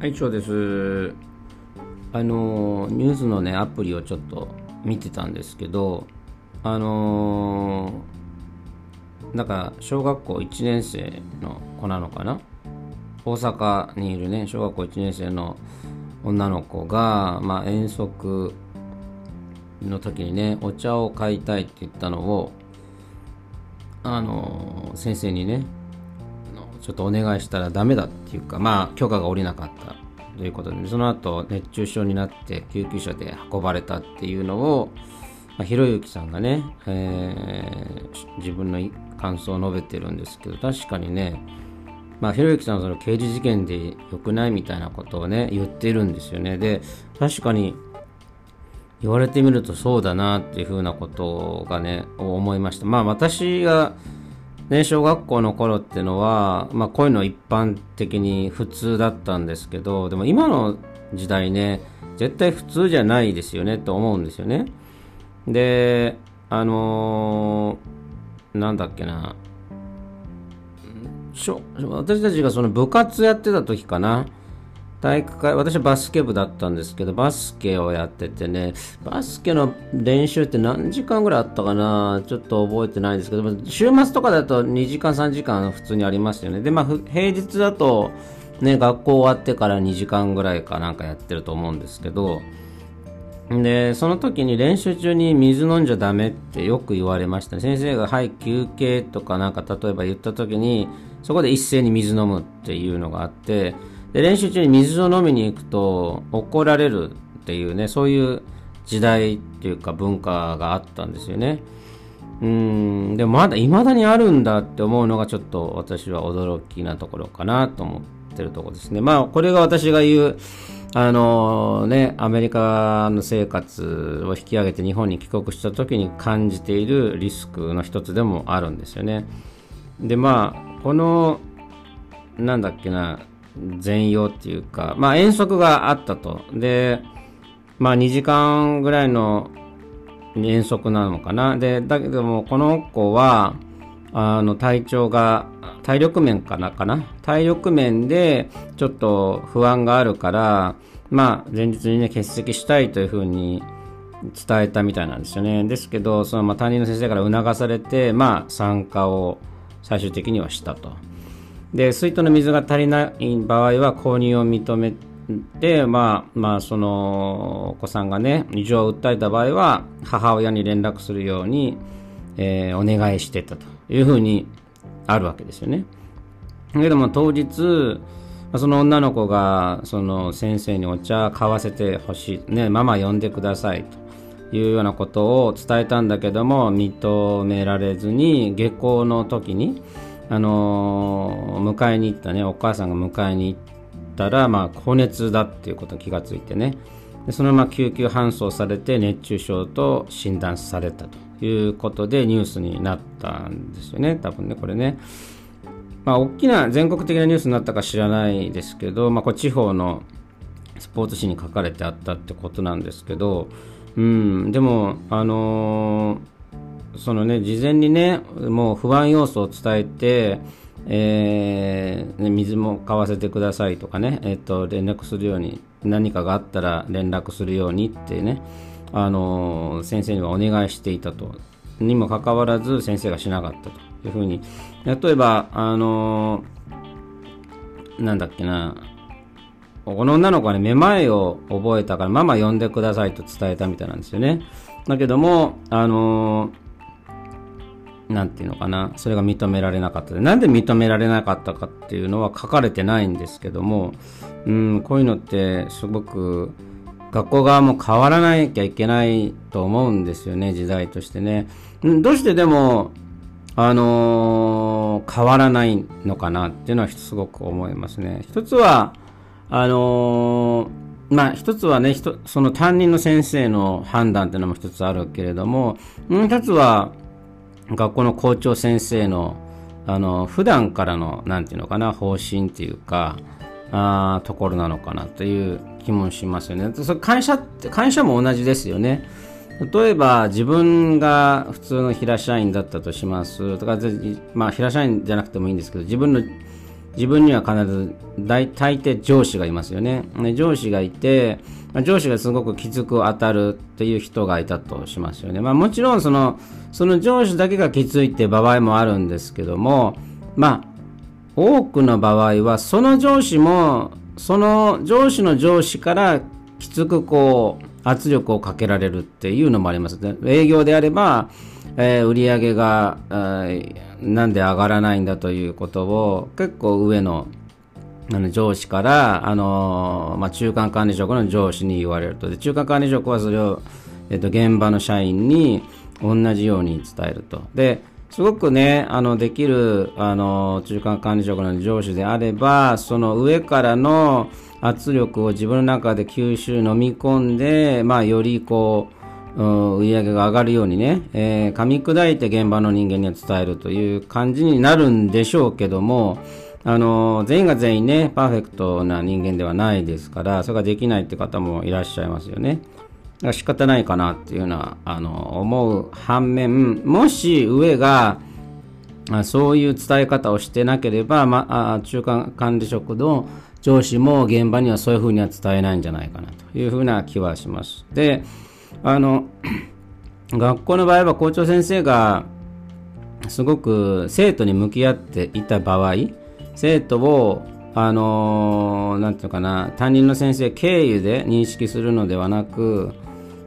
はい、そうです。あの、ニュースのね、アプリをちょっと見てたんですけど、あのなんか、小学校1年生の子なのかな？大阪にいるね、小学校1年生の女の子が、まあ、遠足の時にね、お茶を買いたいって言ったのを、あの先生にね、ちょっとお願いしたらダメだっていうか、まあ、許可が下りなかったということで、その後、熱中症になって救急車で運ばれたっていうのを、ま、ひろゆきさんがね、えー自分の感想を述べてるんですけど、確かにね、まあ、ひろゆきさんはその刑事事件で良くないみたいなことをね、言ってるんですよね。で、確かに、言われてみるとそうだなっていうふうなことがね、思いました。まあ私が、ね、小学校の頃っていうのは、まあこういうの一般的に普通だったんですけど、でも今の時代ね、絶対普通じゃないですよねと思うんですよね。で、あのーなんだっけな、私たちがその部活やってた時かな体育会私はバスケ部だったんですけどバスケをやっててねバスケの練習って何時間ぐらいあったかなちょっと覚えてないんですけど週末とかだと2時間3時間普通にありますよねでまあ平日だとね学校終わってから2時間ぐらいかなんかやってると思うんですけどで、その時に練習中に水飲んじゃダメってよく言われました。先生が、はい、休憩とかなんか例えば言った時に、そこで一斉に水飲むっていうのがあって、で、練習中に水を飲みに行くと怒られるっていうね、そういう時代っていうか文化があったんですよね。うん、でもまだ未だにあるんだって思うのがちょっと私は驚きなところかなと思ってるとこですね。まあ、これが私が言う、あのね、アメリカの生活を引き上げて日本に帰国した時に感じているリスクの一つでもあるんですよね。で、まあ、この、なんだっけな、全容っていうか、まあ遠足があったと。で、まあ2時間ぐらいの遠足なのかな。で、だけどもこの子は、あの体調が体力面かなかな体力面でちょっと不安があるからまあ前日にね欠席したいというふうに伝えたみたいなんですよねですけどそのまあ担任の先生から促されてまあ参加を最終的にはしたとで水筒の水が足りない場合は購入を認めてまあまあそのお子さんがね異常を訴えた場合は母親に連絡するように、えーお願いしてたというふうにあるわけですよね。けども当日、その女の子がその先生にお茶買わせてほしい、ね、ママ呼んでくださいというようなことを伝えたんだけども認められずに下校の時に、あのー迎えに行ったねお母さんが迎えに行ったら、まあ、高熱だっていうことに気がついてねでそのまま救急搬送されて熱中症と診断されたということでニュースになったんですよね多分ねこれね。まあ、大きな全国的なニュースになったか知らないですけど、まあ、これ地方のスポーツ紙に書かれてあったってことなんですけど、うん、でも、あのーそのね、事前にね、もう不安要素を伝えて、えー水も買わせてくださいとかね、えっと連絡するように、何かがあったら連絡するようにってね、あのー先生にはお願いしていたと。にもかかわらず先生がしなかったというふうに。例えば、あのーなんだっけな、この女の子はね、めまいを覚えたから、ママ呼んでくださいと伝えたみたいなんですよね。だけども、あのーなんていうのかな、それが認められなかったで。なんで認められなかったかっていうのは書かれてないんですけども、うん、こういうのってすごく、学校側も変わらなきゃいけないと思うんですよね、時代としてね。どうしてでも、あのー変わらないのかなっていうのはすごく思いますね。一つは、あのーまあ一つはね、その担任の先生の判断っていうのも一つあるけれども、もう一つは、学校の校長先生の、あの、普段からの、何て言うのかな、方針っていうか、あところなのかなという気もしますよね。それ会社って、会社も同じですよね。例えば自分が普通の平社員だったとしますとか、まあ平社員じゃなくてもいいんですけど、自分の自分には必ず大抵上司がいますよね。ね上司がいて、まあ、上司がすごくきつく当たるっていう人がいたとしますよね。まあ、もちろんそのその上司だけがきついって場合もあるんですけども、まあ、多くの場合はその上司もその上司の上司からきつくこう圧力をかけられるっていうのもありますね。営業であれば、えー、売り上げが、えー、なんで上がらないんだということを結構上のあの上司から、あの、まあ、中間管理職の上司に言われるとで中間管理職はそれを、えーと、現場の社員に同じように伝えると。ですごくね、あのできるあの中間管理職の上司であれば、その上からの圧力を自分の中で吸収、飲み込んで、まあ、よりこう、売り上げが上がるようにね、えー、噛み砕いて現場の人間には伝えるという感じになるんでしょうけども、あの全員が全員ね、パーフェクトな人間ではないですから、それができないって方もいらっしゃいますよね。だから仕方ないかなっていうのはあの思う反面、もし上がそういう伝え方をしてなければ、まあ、中間管理職の上司も現場にはそういうふうには伝えないんじゃないかなというふうな気はします。で、あの学校の場合は校長先生がすごく生徒に向き合っていた場合生徒をあのなんていうかな担任の先生経由で認識するのではなく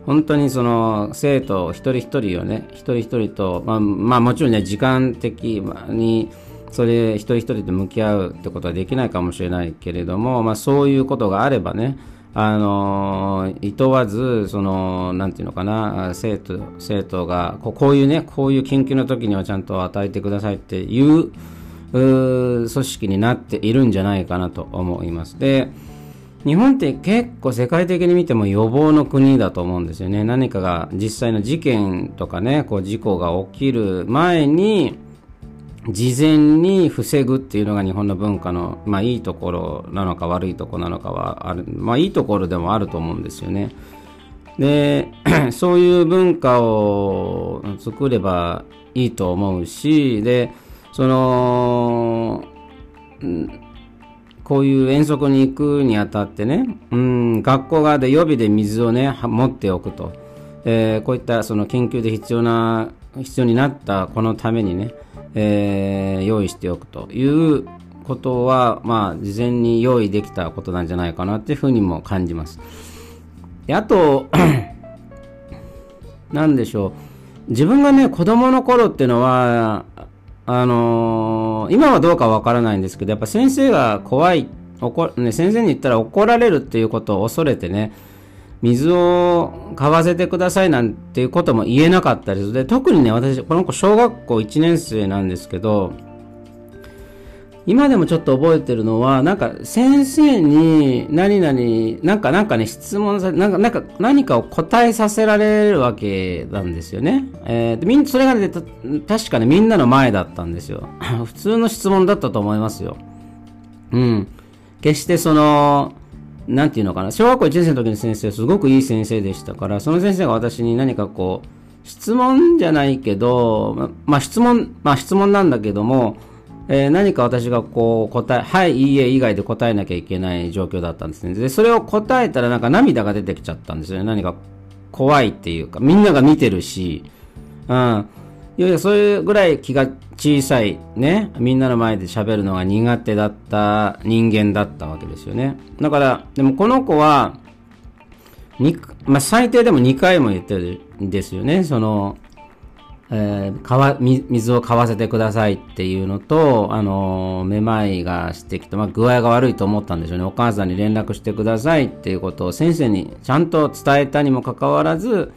本当にその生徒一人一人をね一人一人と、まあ、まあ、もちろんね時間的にそれ一人一人と向き合うってことはできないかもしれないけれども、まあ、そういうことがあればねあのいとわずそのなんていうのかな生徒生徒がこういうねこういう緊急の時にはちゃんと与えてくださいっていう組織になっているんじゃないかなと思います。で日本って結構世界的に見ても予防の国だと思うんですよね。何かが実際の事件とかね、こう事故が起きる前に事前に防ぐっていうのが日本の文化の、まあ、いいところなのか悪いところなのかはある、まあ、いいところでもあると思うんですよね。で、そういう文化を作ればいいと思うし、で、その、こういう遠足に行くにあたってね、うん、学校側で予備で水をね、持っておくと。えー、こういったその研究で必要な、必要になったこのためにね、えー、用意しておくということは、まあ、事前に用意できたことなんじゃないかなっていうふうにも感じます。であと、何でしょう。自分がね、子供の頃っていうのは、あのー、今はどうかわからないんですけど、やっぱ先生が怖い、怒ね、先生に言ったら怒られるっていうことを恐れてね、水を買わせてくださいなんていうことも言えなかったです。で特にね私この子小学校1年生なんですけど今でもちょっと覚えてるのはなんか先生に何々なんかなんかね質問さなんかなんか何かを答えさせられるわけなんですよね、えー、でみんそれがね確かねみんなの前だったんですよ。普通の質問だったと思いますよ。うん。決してそのなんていうのかな、小学校1年生の時の先生、すごくいい先生でしたから、その先生が私に何かこう、質問じゃないけど、ま、まあ質問、まあ質問なんだけども、えー、何か私がこう答え、はい、いいえ以外で答えなきゃいけない状況だったんですね。で、それを答えたらなんか涙が出てきちゃったんですよね。何か怖いっていうか、みんなが見てるし、うん。いやいや、そういうぐらい気が小さい、ね、みんなの前で喋るのが苦手だった人間だったわけですよね。だから、でもこの子は、まあ、最低でも2回も言ってるんですよね。その、えー、かわ水を買わせてくださいっていうのと、あの、めまいがしてきて、まあ、具合が悪いと思ったんでしょうね。お母さんに連絡してくださいっていうことを先生にちゃんと伝えたにもかかわらず、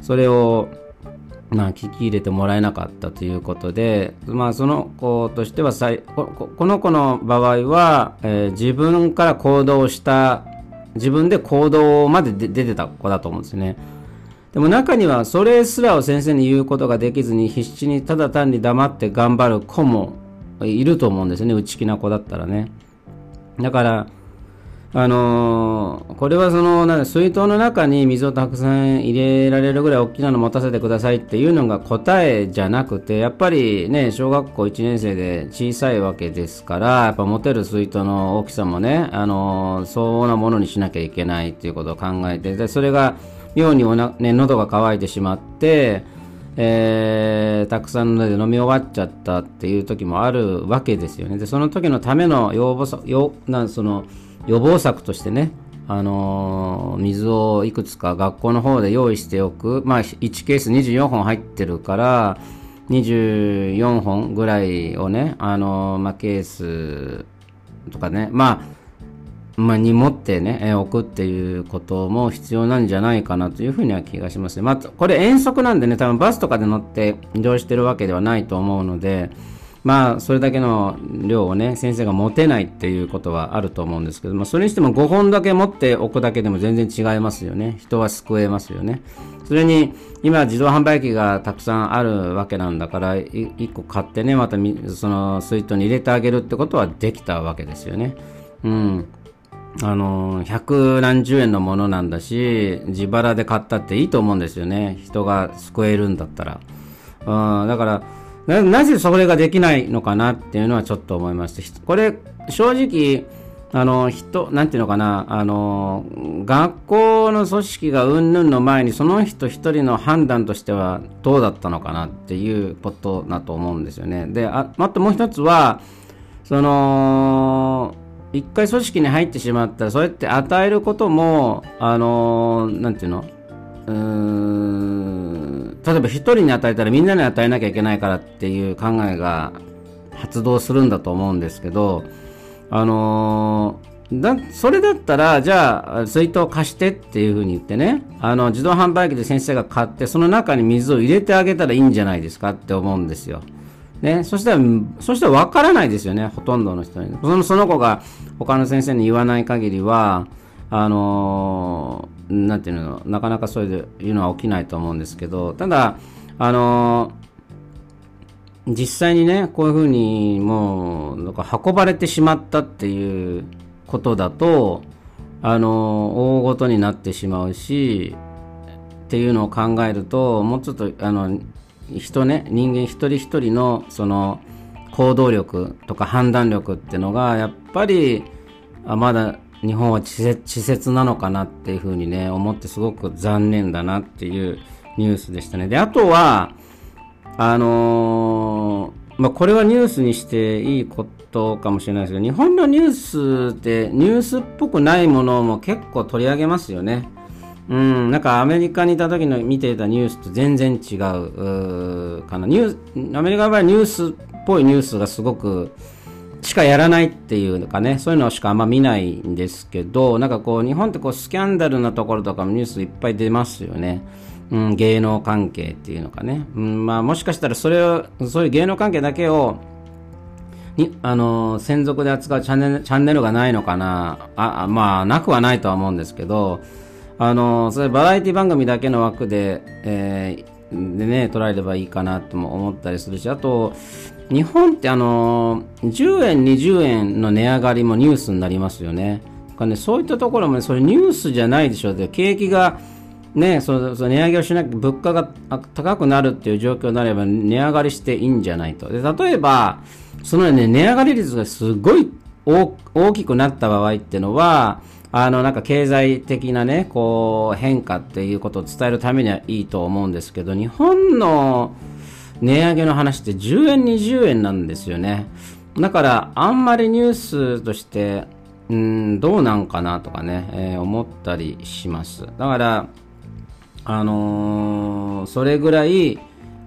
それをまあ、聞き入れてもらえなかったということで、まあ、その子としてはこ、の子の場合は、えー、自分から行動した、自分で行動まで出てた子だと思うんですね。でも中にはそれすらを先生に言うことができずに必死にただ単に黙って頑張る子もいると思うんですね。内気な子だったらね。だから、あのー、これはそのなん水筒の中に水をたくさん入れられるぐらい大きなの持たせてくださいっていうのが答えじゃなくてやっぱりね小学校1年生で小さいわけですからやっぱ持てる水筒の大きさもね、あのー、相応なものにしなきゃいけないっていうことを考えてでそれが妙におな、ね、喉が渇いてしまってえー、たくさんので飲み終わっちゃったっていう時もあるわけですよね。でその時のための要望要なその予防策としてね、あのー、水をいくつか学校の方で用意しておく、まあ、1ケース24本入ってるから、24本ぐらいをね、あのー、まあ、ケースとかね、まあ、まあ、に持ってね、えー、置くっていうことも必要なんじゃないかなというふうには気がします。まあ、これ遠足なんでね、多分バスとかで乗って移動してるわけではないと思うので、まあ、それだけの量をね、先生が持てないっていうことはあると思うんですけど、まあ、それにしても5本だけ持っておくだけでも全然違いますよね。人は救えますよね。それに、今自動販売機がたくさんあるわけなんだから、1個買ってね、またその水筒に入れてあげるってことはできたわけですよね。うん。あの、百何十円のものなんだし、自腹で買ったっていいと思うんですよね。人が救えるんだったら。うん、だから、ななぜそれができないのかなっていうのはちょっと思いまして、これ、正直、あの、人、なんていうのかな、あの、学校の組織がうんぬんの前に、その人一人の判断としてはどうだったのかなっていうことだと思うんですよね。で、あ、あともう一つは、その、一回組織に入ってしまったら、そうやって与えることも、あの、なんていうの？うーん例えば一人に与えたらみんなに与えなきゃいけないからっていう考えが発動するんだと思うんですけど、あの、だそれだったら、じゃあ、水筒貸してっていうふうに言ってね、あの、自動販売機で先生が買って、その中に水を入れてあげたらいいんじゃないですかって思うんですよ。ね、そしたら、そしたら分からないですよね、ほとんどの人に。そのその子が他の先生に言わない限りは、あのー、なんていうの、なかなかそういうのは起きないと思うんですけど、ただ、あのー、実際にね、こういうふうにもう、なんか運ばれてしまったっていうことだと、あのー、大ごとになってしまうし、っていうのを考えると、もうちょっと、あの、人ね、人間一人一人の、その、行動力とか判断力っていうのが、やっぱり、あまだ日本は稚拙なのかなっていうふうにね、思ってすごく残念だなっていうニュースでしたね。で、あとは、あのー、まあ、これはニュースにしていいことかもしれないですけど、日本のニュースってニュースっぽくないものも結構取り上げますよね。うん、なんかアメリカにいた時の見ていたニュースと全然違うかな。ニュー、アメリカの場合ニュースっぽいニュースがすごく、しかやらないっていうかね、そういうのしかあんま見ないんですけど、なんかこう、日本ってこう、スキャンダルなところとかもニュースいっぱい出ますよね。うん、芸能関係っていうのかね。うん、まあもしかしたらそれを、そういう芸能関係だけを、に、あの、専属で扱うチャンネル、チャンネルがないのかな。あ、まあ、なくはないとは思うんですけど、あの、それバラエティ番組だけの枠で、えー、でね、捉えればいいかなとも思ったりするし、あと、日本ってあの10円、20円の値上がりもニュースになりますよね。ねそういったところも、ね、それニュースじゃないでしょう、景気が、ね、そそ値上げをしなきゃ物価が高くなるっていう状況になれば値上がりしていいんじゃないと。で例えば、そのね、値上がり率がすごい大きくなった場合っていうのは、あの、なんか経済的なね、こう、変化っていうことを伝えるためにはいいと思うんですけど、日本の、値上げの話って10円、20円なんですよね。だから、あんまりニュースとして、うん、どうなんかなとかね、えー、思ったりします。だから、あのー、それぐらい、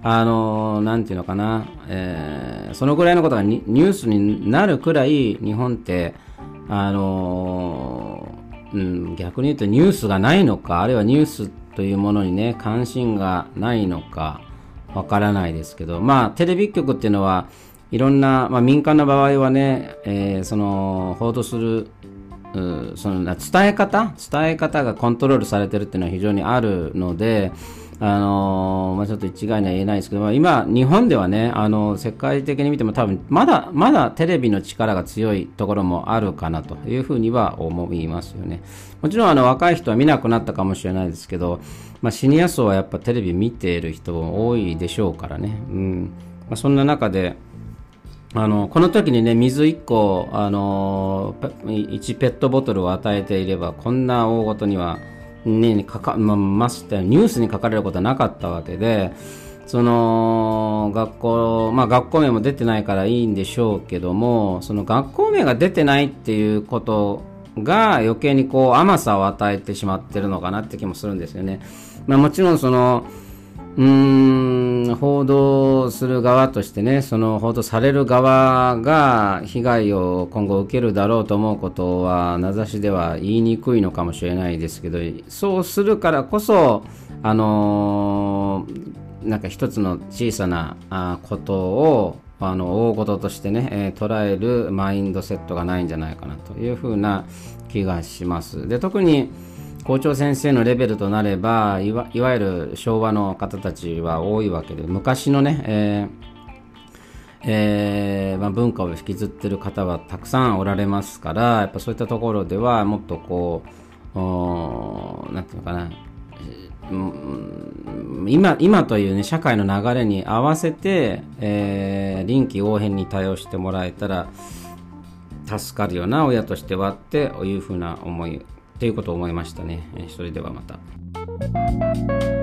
あのー、なんていうのかな、えー、そのぐらいのことがニュースになるくらい、日本って、あの、うん、逆に言うとニュースがないのか、あるいはニュースというものにね、関心がないのか、わからないですけど、まあ、テレビ局っていうのは、いろんな、まあ、民間の場合はね、えー、その、報道する、その伝え方？伝え方がコントロールされてるっていうのは非常にあるので、あのまあ、ちょっと一概には言えないですけど、まあ、今、日本ではね、あの世界的に見ても多分まだまだテレビの力が強いところもあるかなというふうには思いますよね。もちろんあの若い人は見なくなったかもしれないですけど、まあ、シニア層はやっぱテレビ見ている人も多いでしょうからね。うんまあ、そんな中で、あのこの時にね水1個あの1ペットボトルを与えていればこんな大ごとにはね、かか、まましてニュースに書かれることはなかったわけで、その学校、まあ学校名も出てないからいいんでしょうけども、その学校名が出てないっていうことが余計にこう甘さを与えてしまってるのかなって気もするんですよね。まあもちろんその、うーん、報道する側としてね、その報道される側が被害を今後受けるだろうと思うことは、名指しでは言いにくいのかもしれないですけど、そうするからこそ、あのー、なんか一つの小さなことを、あの大事としてね、捉えるマインドセットがないんじゃないかなというふうな気がします。で特に校長先生のレベルとなればいわゆる昭和の方たちは多いわけで昔のね、えーえーまあ、文化を引きずってる方はたくさんおられますからやっぱそういったところではもっとこう何て言うのかな今今という、ね、社会の流れに合わせて、えー、臨機応変に対応してもらえたら助かるよな親としてはっていうふうな思いっていうことを思いましたね。それではまた。